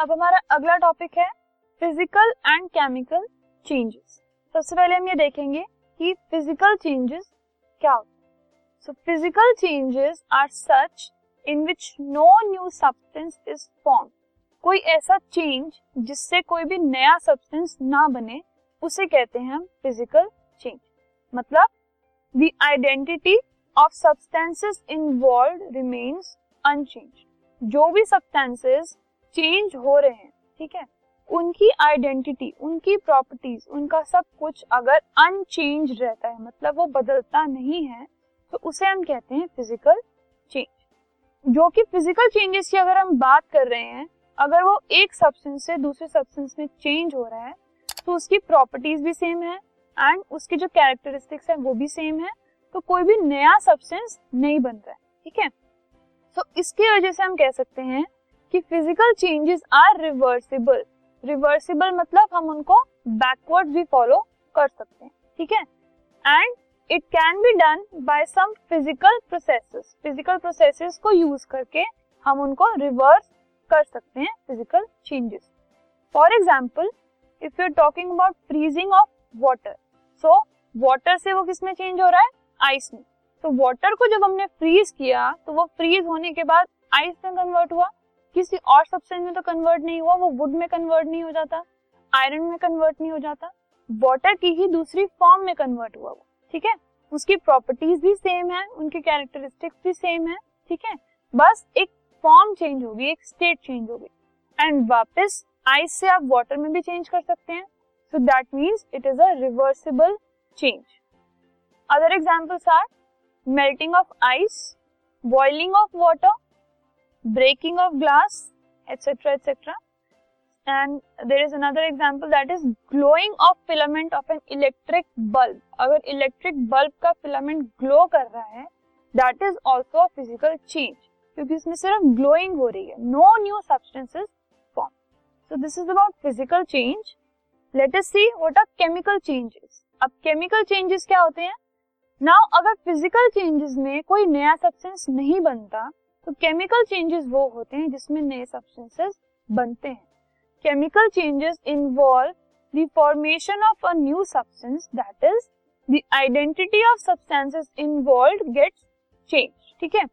अब हमारा अगला टॉपिक है फ़िज़िकल एंड केमिकल चेंजेस सबसे पहले हम ये देखेंगे कि फ़िज़िकल चेंजेस क्या होते हैं। So physical changes are such in which no new substance is form कोई ऐसा चेंज जिससे कोई भी नया सब्सटेंस ना बने, उसे कहते हैं हम फ़िज़िकल चेंज मतलब the identity of substances involve remains unchange जो भी सब्सटेंसेस चेंज हो रहे हैं, ठीक है? उनकी आइडेंटिटी, उनकी प्रॉपर्टीज़, उनका सब कुछ अगर अनचेंज रहता है मतलब वो बदलता नहीं है तो उसे हम कहते हैं फ़िज़िकल चेंज जो कि फ़िज़िकल चेंजेस की अगर हम बात कर रहे हैं, अगर वो एक सब्सटेंस से दूसरे सब्सटेंस में चेंज हो रहा है तो उसकी प्रॉपर्टीज़ भी सेम है एंड उसकी जो कैरेक्टरिस्टिक्स है वो भी सेम है तो कोई भी नया सब्सटेंस नहीं बन रहा है, ठीक है? तो इसकी वजह से हम कह सकते हैं कि physical changes are reversible reversible मतलब हम उनको बैकवर्ड भी फॉलो कर सकते हैं, ठीक है? And it can be done by some physical processes physical processes को यूज़ करके हम उनको रिवर्स कर सकते हैं physical changes for example if you are talking about freezing of water so water से वो किसमें चेंज हो रहा है? आइस में. तो वाटर को जब हमने फ्रीज किया तो वो फ्रीज होने के बाद आइस में कन्वर्ट हुआ? किसी और सब्सटेंस में तो कन्वर्ट नहीं हुआ, वो वुड में कन्वर्ट नहीं हो जाता आयरन में कन्वर्ट नहीं हो जाता वाटर की ही दूसरी फॉर्म में कन्वर्ट हुआ वो, ठीक है? उसकी प्रॉपर्टीज़ भी सेम है, उनकी कैरेक्टरिस्टिक्स भी सेम है, ठीक है? बस एक फॉर्म चेंज होगी, एक स्टेट चेंज होगी। एंड वापस आइस से आप वाटर में भी चेंज कर सकते हैं। So that means it is a reversible change other examples are melting of ice boiling of water breaking of glass etc., etcetera and there is another example that is glowing of filament of an electric bulb अगर electric bulb का filament glow कर रहा है that is also physical change क्योंकि इसमें सिर्फ़ glowing हो रही है no new substances form so this is about physical change let us see what are chemical changes अब केमिकल चेंजेस क्या होते हैं? नाउ अगर फ़िज़िकल चेंजेस में कोई नया सब्सटेंस नहीं बनता तो केमिकल चेंजेस वो होते हैं जिसमें नए सब्सटेंसेस बनते हैं। Chemical changes involve the formation of a new substance that is the identity of substances involve gets change ठीक है?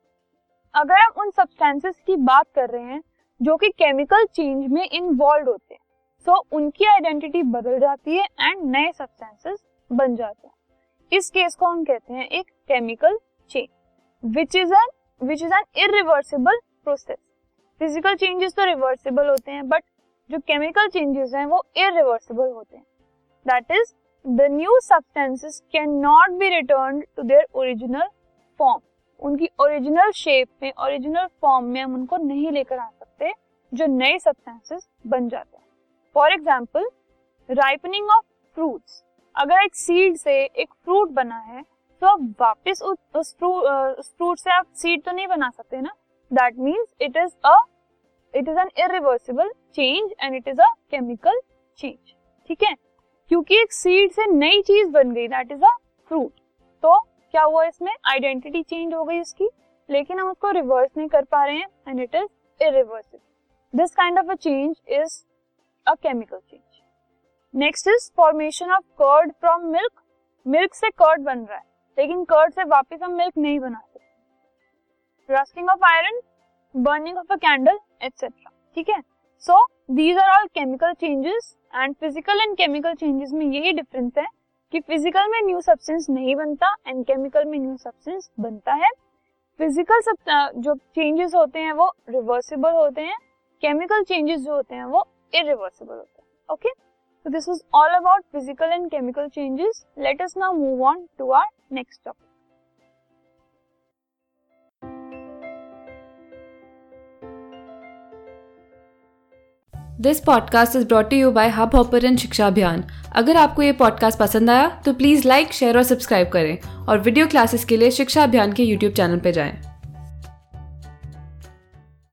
अगर हम उन सब्सटेंसेस की बात कर रहे हैं जो कि केमिकल चेंज में इन्वॉल्व होते हैं सो so, उनकी आइडेंटिटी बदल जाती है एंड नए सब्सटेंसेस बन जाते हैं। इस केस को हम कहते हैं एक chemical change which is an which is an irreversible process physical changes तो रिवर्सिबल होते हैं बट जो केमिकल चेंजेस हैं, वो इरिवर्सिबल होते हैं. That is the new substances can not be return to their original form उनकी ओरिजिनल शेप में ओरिजिनल फॉर्म में हम उनको नहीं लेकर आ सकते, जो नए सब्सटेंसेस बन जाते हैं. For example ripening of fruits अगर एक सीड से एक फ्रूट बना है तो आप वापस उस फ्रूट से आप सीड तो नहीं बना सकते ना? That means it is a it is an irreversible change and it is a chemical change ठीक है? क्योंकि एक सीड से नई चीज़ बन गई दैट इज़ अ फ्रूट तो क्या हुआ इसमें? आइडेंटिटी चेंज हो गई इसकी, लेकिन हम उसको रिवर्स नहीं कर पा रहे हैं and it is irreversible this kind of a change is a chemical change next is formation of curd from milk milk से कर्ड बन रहा है। लेकिन कर्ड से वापस हम मिल्क नहीं बना सकते। Rusting of iron burning of a candle etcetera ठीक है? So these are all chemical changes and physical and chemical changes में यही डिफरेंस है कि फ़िज़िकल में न्यू सब्सटेंस नहीं बनता एंड केमिकल में न्यू सब्सटेंस बनता है। फ़िज़िकल जो चेंजेस होते हैं वो रिवर्सिबल होते हैं। केमिकल चेंजेस जो होते हैं वो इरिवर्सिबल होते हैं। Okay So, this was all about physical and chemical changes. Let us now move on to our next topic. This podcast is brought you by hub hopper and Shiksha Abhiyan अगर आपको ये podcast पसंद आया तो please like share और subscribe करें और video classes के लिए शिक्षा अभियान के यूट्यूब चैनल पर जाएँ।